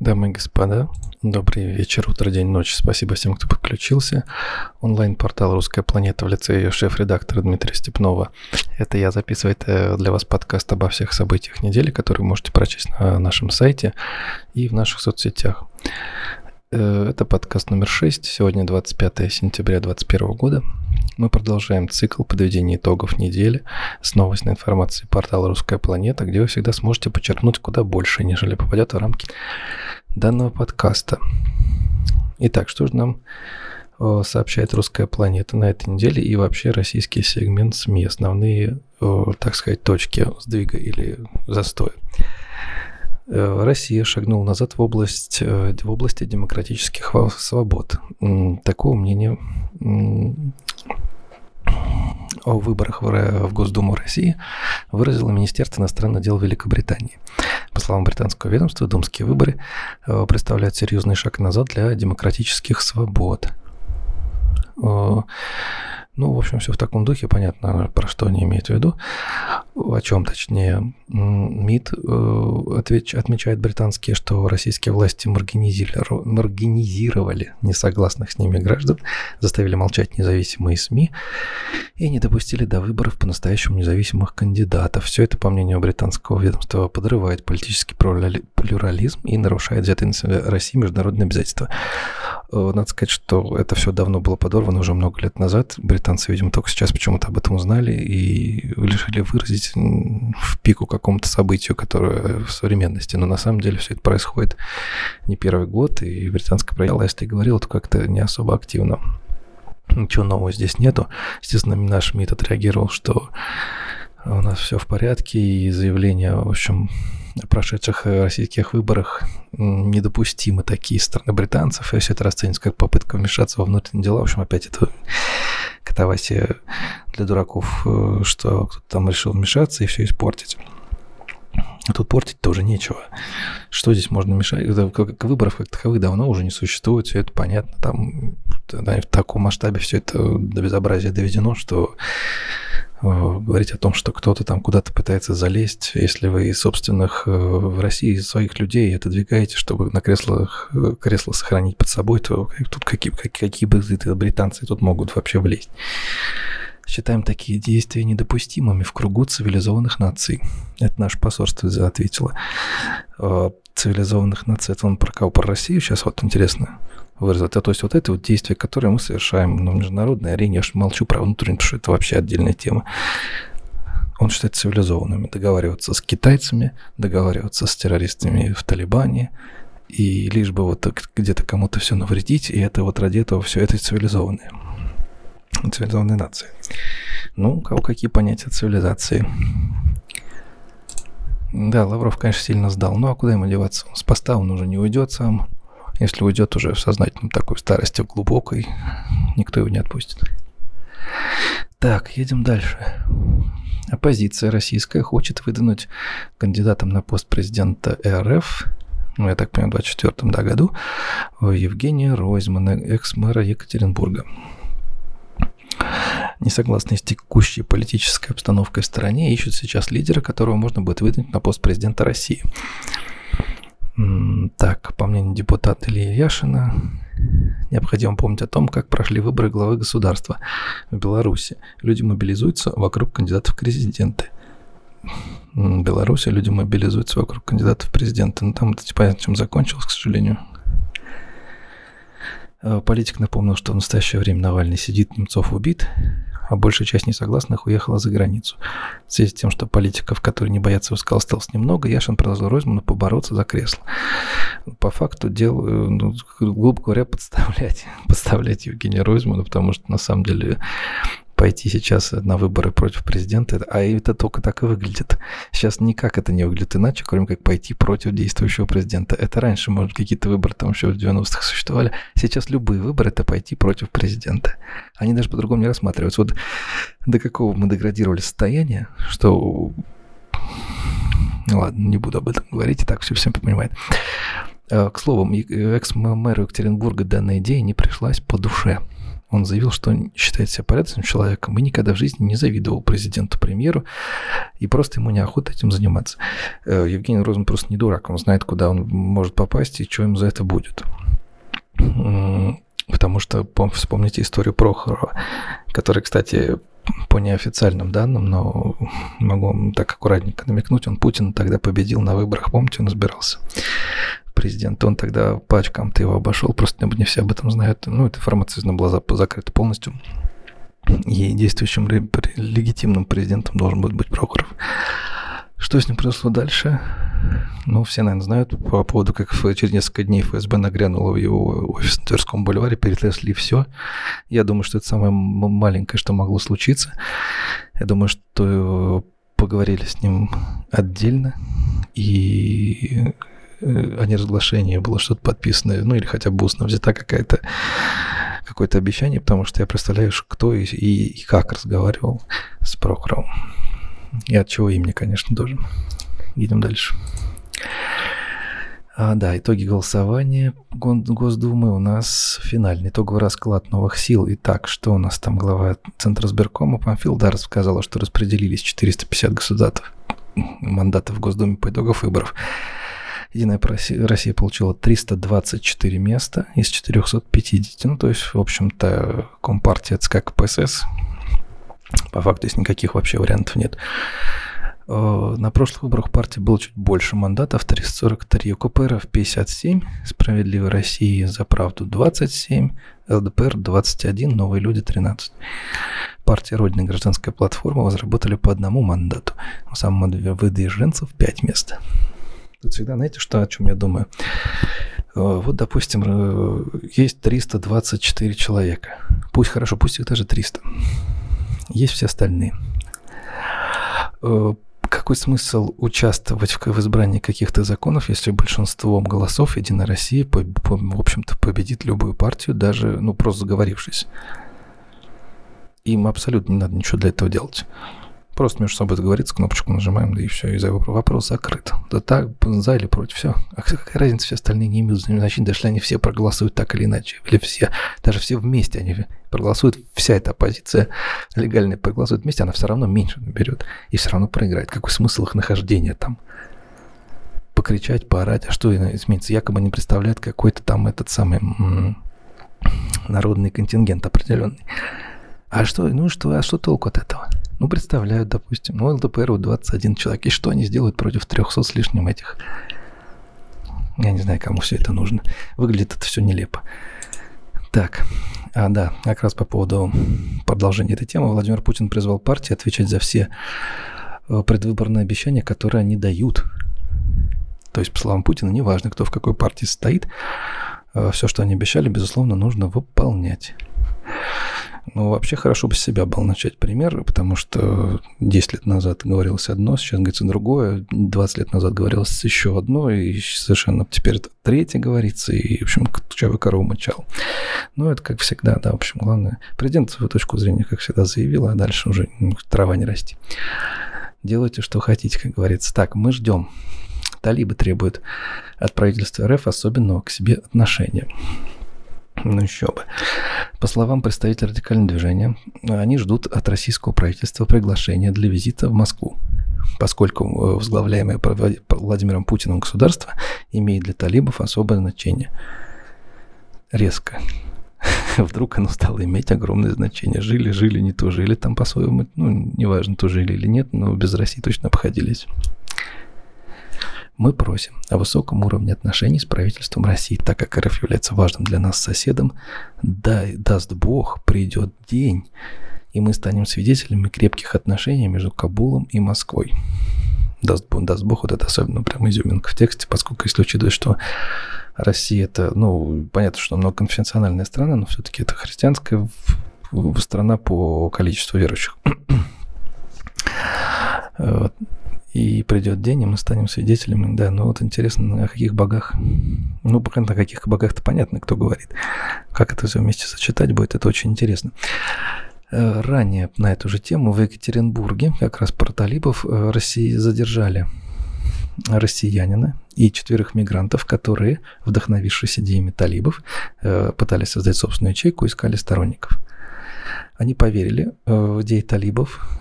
Дамы и господа, добрый вечер, утро, день, ночь. Спасибо всем, кто подключился. Онлайн-портал «Русская планета» в лице ее шеф-редактора Дмитрия Степнова. Это я записываю для вас подкаст обо всех событиях недели, которые вы можете прочесть на нашем сайте и в наших соцсетях. Э, это подкаст номер 6, сегодня 25 сентября 2021 года. Мы продолжаем цикл подведения итогов недели с новостной информацией портала «Русская планета», где вы всегда сможете подчеркнуть куда больше, нежели попадет в рамки данного подкаста. Итак, что же нам сообщает «Русская планета» на этой неделе и вообще российский сегмент СМИ, основные, так сказать, точки сдвига или застоя. Э, Россия шагнула назад в, область, э, в области демократических свобод. Такого мнения о выборах в Госдуму России выразило Министерство иностранных дел Великобритании. По словам британского ведомства, думские выборы э, представляют серьезный шаг назад для демократических свобод. Ну, в общем, все в таком духе, понятно, про что они имеют в виду, о чем точнее. МИД э, отмечает британские, что российские власти маргинизировали, несогласных с ними граждан, заставили молчать независимые СМИ и не допустили до выборов по-настоящему независимых кандидатов. Все это, по мнению британского ведомства, подрывает политический плюрализм и нарушает взятые на России международные обязательства. Э, надо сказать, что это все давно было подорвано уже много лет назад. Британцы, видимо, только сейчас почему-то об этом узнали и решили выразить в пику какому-то событию, которое в современности. Но на самом деле все это происходит не первый год, и британская правительство, если говорил, то как-то не особо активно. Ничего нового здесь нету. Естественно, наш МИД отреагировал, что у нас все в порядке, и заявление, в общем, прошедших э, российских выборах недопустимы такие стороны британцев, и все это расценится как попытка вмешаться во внутренние дела. В общем, опять это катавасия для дураков, э, что кто-то там решил вмешаться и все испортить. А тут портить тоже нечего. Что здесь можно мешать? Выборов как таковых давно уже не существует, все это понятно. Там в таком масштабе все это до безобразия доведено, что говорить о том, что кто-то там куда-то пытается залезть, если вы собственных э, в России своих людей отодвигаете, чтобы на креслах, э, кресло сохранить под собой, то тут какие, какие бы британцы тут могут вообще влезть. Считаем такие действия недопустимыми в кругу цивилизованных наций. Это наше посольство ответило. Цивилизованных наций, это он про кого? Про Россию сейчас вот интересно выразить. А то есть вот это вот действие, которое мы совершаем на международной арене, я же молчу про внутреннюю, потому что это вообще отдельная тема. Он считает цивилизованными. Договариваться с китайцами, договариваться с террористами в Талибане, и лишь бы вот где-то кому-то все навредить, и это вот ради этого все это цивилизованные. Цивилизованные нации. Ну, у кого какие понятия цивилизации. Да, Лавров, конечно, сильно сдал. Ну, а куда ему деваться? С поста он уже не уйдет сам. Если уйдет уже в сознательном такой старости, глубокой, никто его не отпустит. Так, едем дальше. Оппозиция российская хочет выдвинуть кандидатом на пост президента РФ, ну, я так понимаю, в 2024 да, году, Евгения Ройзмана, экс-мэра Екатеринбурга. Не согласны с текущей политической обстановкой в стране, ищут сейчас лидера, которого можно будет выдвинуть на пост президента России. Так, по мнению депутата Ильи Яшина, необходимо помнить о том, как прошли выборы главы государства в Беларуси. Люди мобилизуются вокруг кандидатов в президенты. Беларуси люди мобилизуются вокруг кандидатов в президенты. Но там это понятно, чем закончилось, к сожалению. Э, политик напомнил, что в настоящее время Навальный сидит, Немцов убит, а большая часть несогласных уехала за границу. В связи с тем, что политиков, которые не боятся высказал, осталось немного, Яшин предложил Ройзману побороться за кресло. По факту дел, э, ну, грубо говоря, подставлять, подставлять Евгения Ройзмана, потому что на самом деле пойти сейчас на выборы против президента, а это только так и выглядит. Сейчас никак это не выглядит иначе, кроме как пойти против действующего президента. Это раньше, может, какие-то выборы там еще в 90-х существовали. Сейчас любые выборы – это пойти против президента. Они даже по-другому не рассматриваются. Вот до какого мы деградировали состояния, что... Ну ладно, не буду об этом говорить, и так все всем понимает. А, к слову, экс-мэру Екатеринбурга данная идея не пришлась по душе. Он заявил, что считает себя порядочным человеком и никогда в жизни не завидовал президенту-премьеру, и просто ему неохота этим заниматься. Э, Евгений Розен просто не дурак, он знает, куда он может попасть и что ему за это будет. Потому что вспомните историю Прохорова, который, кстати, по неофициальным данным, но могу вам так аккуратненько намекнуть, он Путин тогда победил на выборах, помните, он избирался президент, он тогда пачкам-то его обошел, просто не все об этом знают. Ну, эта информация была закрыта полностью. И действующим легитимным президентом должен будет быть Прохоров. Что с ним произошло дальше? Ну, все, наверное, знают по поводу, как через несколько дней ФСБ нагрянуло в его офис на Тверском бульваре, перетрясли все. Я думаю, что это самое маленькое, что могло случиться. Я думаю, что поговорили с ним отдельно, и э, о неразглашении было что-то подписано, ну или хотя бы устно взята какая-то какое-то обещание, потому что я представляю, кто и, и, и как разговаривал с Прохоровым. И от чего имени, конечно, тоже. Идем дальше. А, да, итоги голосования Госдумы у нас финальный итоговый расклад новых сил. Итак, что у нас там глава Центра сберкома Памфил Дарс сказала, что распределились 450 государств мандатов в Госдуме по итогам выборов. Единая Россия получила 324 места из 450. Ну, то есть, в общем-то, Компартия это как КПСС. По факту здесь никаких вообще вариантов нет. Э, на прошлых выборах партии было чуть больше мандатов, 343, у КПРФ 57, Справедливой России за правду 27, ЛДПР 21, Новые люди 13. Партия Родина и Гражданская платформа возработали по одному мандату, у самовыдвиженцев 5 мест. Тут всегда, знаете, что, о чем я думаю? Э, вот, допустим, э, есть 324 человека. Пусть хорошо, пусть их даже 300. Есть все остальные какой смысл участвовать в, избрании каких-то законов, если большинством голосов Единая Россия, в общем-то, победит любую партию, даже, ну, просто заговорившись? Им абсолютно не надо ничего для этого делать. Просто между собой договориться, кнопочку нажимаем, да и все, и за вопрос закрыт. Да так, за или против, все. А какая разница, все остальные не имеют значения, даже они все проголосуют так или иначе, или все, даже все вместе они проголосуют, вся эта оппозиция легальная проголосует вместе, она все равно меньше наберет и все равно проиграет. Какой смысл их нахождения там? Покричать, поорать, а что изменится? Якобы не представляет какой-то там этот самый народный контингент определенный. А что, ну что, а что толку от этого? Ну, представляют, допустим, ну, ЛДПР 21 человек. И что они сделают против 300 с лишним этих? Я не знаю, кому все это нужно. Выглядит это все нелепо. Так, а, да, как раз по поводу продолжения этой темы. Владимир Путин призвал партии отвечать за все э, предвыборные обещания, которые они дают. То есть, по словам Путина, неважно, кто в какой партии стоит, э, все, что они обещали, безусловно, нужно выполнять. Ну, вообще хорошо бы с себя был начать пример, потому что 10 лет назад говорилось одно, сейчас говорится другое, 20 лет назад говорилось еще одно, и совершенно теперь это третье говорится, и, в общем, чавый корову мочал. Ну, это как всегда, да, в общем, главное. Президент свою точку зрения, как всегда, заявил, а дальше уже трава не расти. Делайте, что хотите, как говорится. Так, мы ждем. Талибы требуют от правительства РФ особенного к себе отношения. Ну еще бы. По словам представителя радикального движения, они ждут от российского правительства приглашения для визита в Москву, поскольку э, возглавляемое Владимиром Путиным государство имеет для талибов особое значение. Резко. Вдруг оно стало иметь огромное значение. Жили, жили, не то жили там по-своему. Ну, неважно, то жили или нет, но без России точно обходились. Мы просим о высоком уровне отношений с правительством России, так как РФ является важным для нас соседом. Да, даст Бог, придет день, и мы станем свидетелями крепких отношений между Кабулом и Москвой. Даст, даст Бог, вот это особенно прям изюминка в тексте, поскольку если учитывать, что Россия это, ну, понятно, что многоконфессиональная страна, но все-таки это христианская страна по количеству верующих. И придет день, и мы станем свидетелями. Да, ну вот интересно, о каких богах. Ну, пока на каких богах-то понятно, кто говорит. Как это все вместе сочетать будет, это очень интересно. Э, ранее на эту же тему в Екатеринбурге, как раз про талибов, э, России задержали россиянина и четверых мигрантов, которые, вдохновившись идеями талибов, э, пытались создать собственную ячейку, искали сторонников. Они поверили в идеи талибов,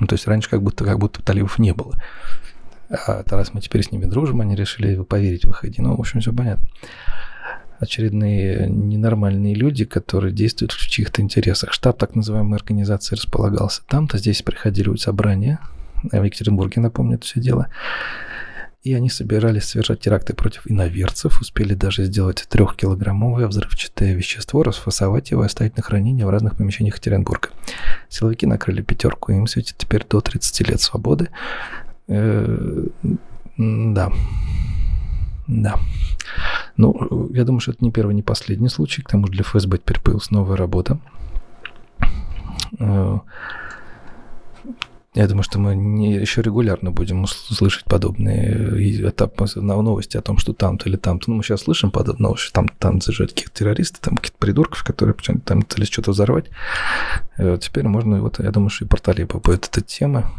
ну, то есть раньше как будто, как будто талибов не было. А раз мы теперь с ними дружим, они решили поверить в их идеи. Ну, в общем, все понятно очередные ненормальные люди, которые действуют в чьих-то интересах. Штаб так называемой организации располагался там-то, здесь приходили собрания, в Екатеринбурге, напомню, это все дело. И они собирались совершать теракты против иноверцев, успели даже сделать трехкилограммовое взрывчатое вещество, расфасовать его и оставить на хранение в разных помещениях Екатеринбурга. Силовики накрыли пятерку, им светит теперь до 30 лет свободы. Э, да. Да. Ну, я думаю, что это не первый, не последний случай. К тому же для ФСБ теперь появилась новая работа. Э, я думаю, что мы не, еще регулярно будем слышать подобные этапы, новости о том, что там-то или там-то. Ну, мы сейчас слышим подобные новости, там, там зажать каких-то террористов, там каких-то придурков, которые почему-то там пытались что-то взорвать. Э, теперь можно, вот, я думаю, что и портале будет эта тема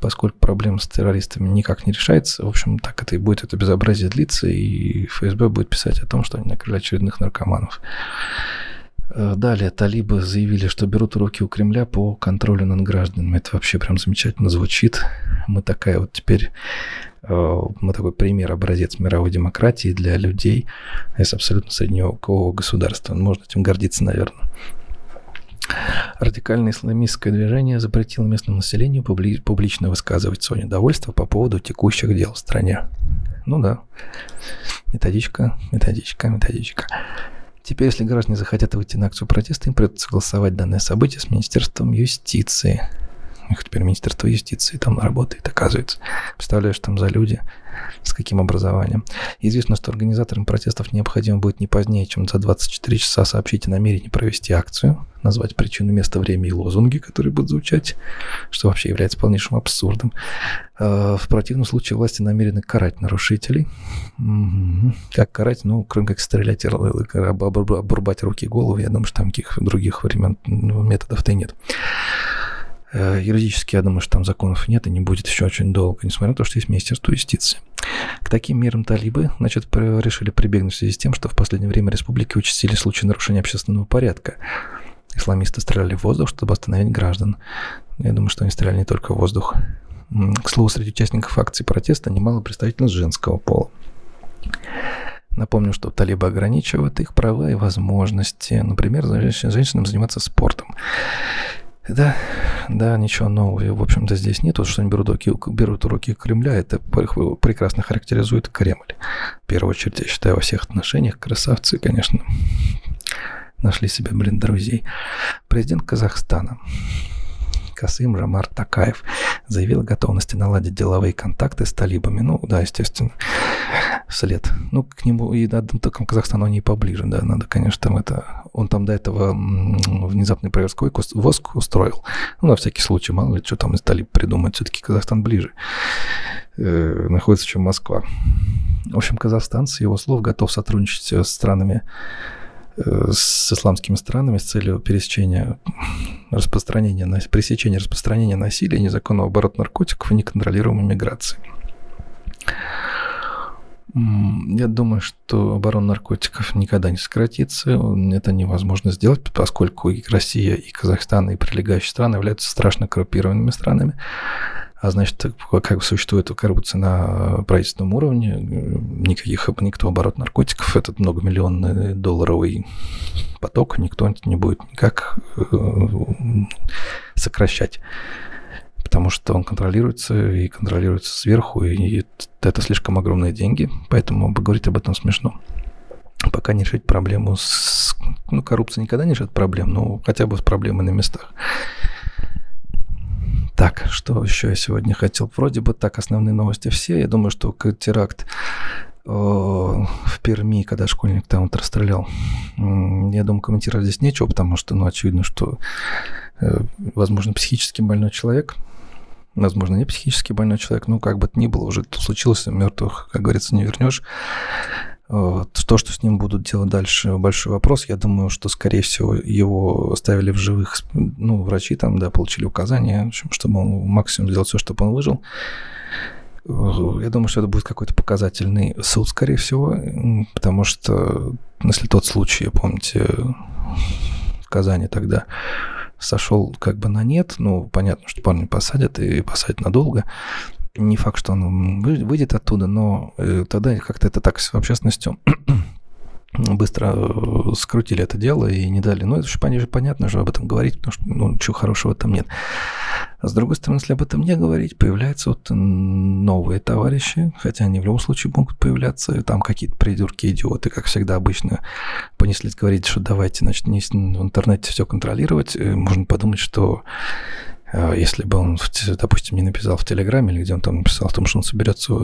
поскольку проблема с террористами никак не решается, в общем, так это и будет это безобразие длиться, и ФСБ будет писать о том, что они накрыли очередных наркоманов. Э, далее талибы заявили, что берут руки у Кремля по контролю над гражданами. Это вообще прям замечательно звучит. Мы такая вот теперь э, мы такой пример, образец мировой демократии для людей из абсолютно средневекового государства. Можно этим гордиться, наверное. Радикальное исламистское движение запретило местному населению публи- публично высказывать свое недовольство по поводу текущих дел в стране. Ну да. Методичка, методичка, методичка. Теперь, если граждане захотят выйти на акцию протеста, им придется согласовать данное событие с Министерством юстиции. Их теперь Министерство юстиции там работает, оказывается. Представляешь, там за люди, с каким образованием. Известно, что организаторам протестов необходимо будет не позднее, чем за 24 часа сообщить о намерении провести акцию, назвать причину, место, время и лозунги, которые будут звучать, что вообще является полнейшим абсурдом. А, в противном случае власти намерены карать нарушителей. Как карать? Ну, кроме как стрелять и обрубать руки и голову, я думаю, что там каких других времен, ну, методов-то и нет. Э, юридически, я думаю, что там законов нет и не будет еще очень долго, несмотря на то, что есть Министерство юстиции. К таким мерам талибы, значит, решили прибегнуть в связи с тем, что в последнее время республики участили случаи нарушения общественного порядка. Исламисты стреляли в воздух, чтобы остановить граждан. Я думаю, что они стреляли не только в воздух. К слову, среди участников акции протеста немало представительниц женского пола. Напомню, что талибы ограничивают их права и возможности. Например, женщинам заниматься спортом. Да, да, ничего нового, в общем-то, здесь нет. Вот что они берут уроки, берут уроки Кремля, это прекрасно характеризует Кремль. В первую очередь, я считаю, во всех отношениях красавцы, конечно, нашли себе, блин, друзей. Президент Казахстана Касым Жамар Такаев заявил о готовности наладить деловые контакты с талибами. Ну, да, естественно, след. Ну, к нему и да, к Казахстану они поближе, да, надо, конечно, там это... Он там до этого внезапный проверской воск устроил. Ну, на всякий случай, мало ли, что там из талиб придумать. Все-таки Казахстан ближе э, находится, чем Москва. В общем, Казахстан, с его слов, готов сотрудничать с странами с исламскими странами с целью пересечения распространения, пресечения распространения насилия, незаконного оборота наркотиков и неконтролируемой миграции. Я думаю, что оборона наркотиков никогда не сократится. Это невозможно сделать, поскольку и Россия, и Казахстан, и прилегающие страны являются страшно коррупированными странами а значит, как существует коррупция на правительственном уровне, никаких, никто оборот наркотиков, этот многомиллионный долларовый поток никто не будет никак э, сокращать потому что он контролируется и контролируется сверху, и это слишком огромные деньги, поэтому поговорить об этом смешно. Пока не решить проблему с... Ну, коррупция никогда не решит проблем, но хотя бы с проблемой на местах. Так, что еще я сегодня хотел? Вроде бы так, основные новости все. Я думаю, что теракт э, в Перми, когда школьник там вот расстрелял, я думаю, комментировать здесь нечего, потому что, ну, очевидно, что, э, возможно, психически больной человек, возможно, не психически больной человек, ну, как бы то ни было, уже случилось, мертвых, как говорится, не вернешь. То, что с ним будут делать дальше, большой вопрос. Я думаю, что, скорее всего, его оставили в живых, ну, врачи там, да, получили указания, чтобы он максимум сделать все, чтобы он выжил. Я думаю, что это будет какой-то показательный суд, скорее всего, потому что, если тот случай, помните, в Казани тогда сошел как бы на нет, ну, понятно, что парня посадят и посадят надолго, не факт, что он выйдет оттуда, но э, тогда как-то это так с общественностью быстро э, скрутили это дело и не дали. Ну, это же понятно, что об этом говорить, потому что, ну, ничего хорошего там нет. А с другой стороны, если об этом не говорить, появляются вот новые товарищи, хотя они в любом случае могут появляться, там какие-то придурки, идиоты, как всегда обычно, понеслись говорить, что давайте, значит, в интернете все контролировать. Можно подумать, что э, если бы он, допустим, не написал в Телеграме, или где он там написал о том, что он соберется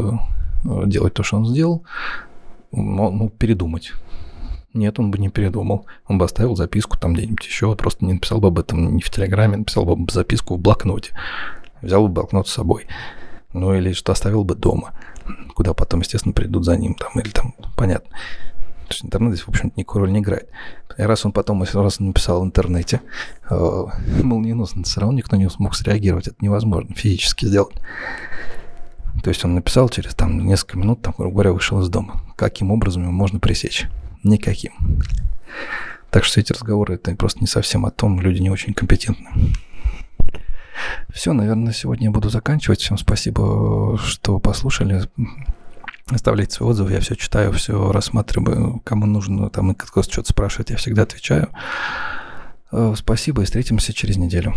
э, делать то, что он сделал, мог, мог передумать. Нет, он бы не передумал. Он бы оставил записку там где-нибудь еще, просто не написал бы об этом не в Телеграме, написал бы записку в блокноте. Взял бы блокнот с собой. Ну или что оставил бы дома, куда потом, естественно, придут за ним там, или там, понятно. То есть интернет здесь, в общем-то, никакой роли не играет. И раз он потом, если раз он написал в интернете, э, молниеносно, все равно никто не смог среагировать. Это невозможно физически сделать. То есть он написал через там несколько минут, там, грубо говоря, вышел из дома. Каким образом его можно пресечь? никаким. Так что эти разговоры это просто не совсем о том, люди не очень компетентны. Все, наверное, сегодня я буду заканчивать. Всем спасибо, что послушали. Оставляйте свои отзывы, я все читаю, все рассматриваю. Кому нужно там кто что-то спрашивает, я всегда отвечаю. Э, спасибо и встретимся через неделю.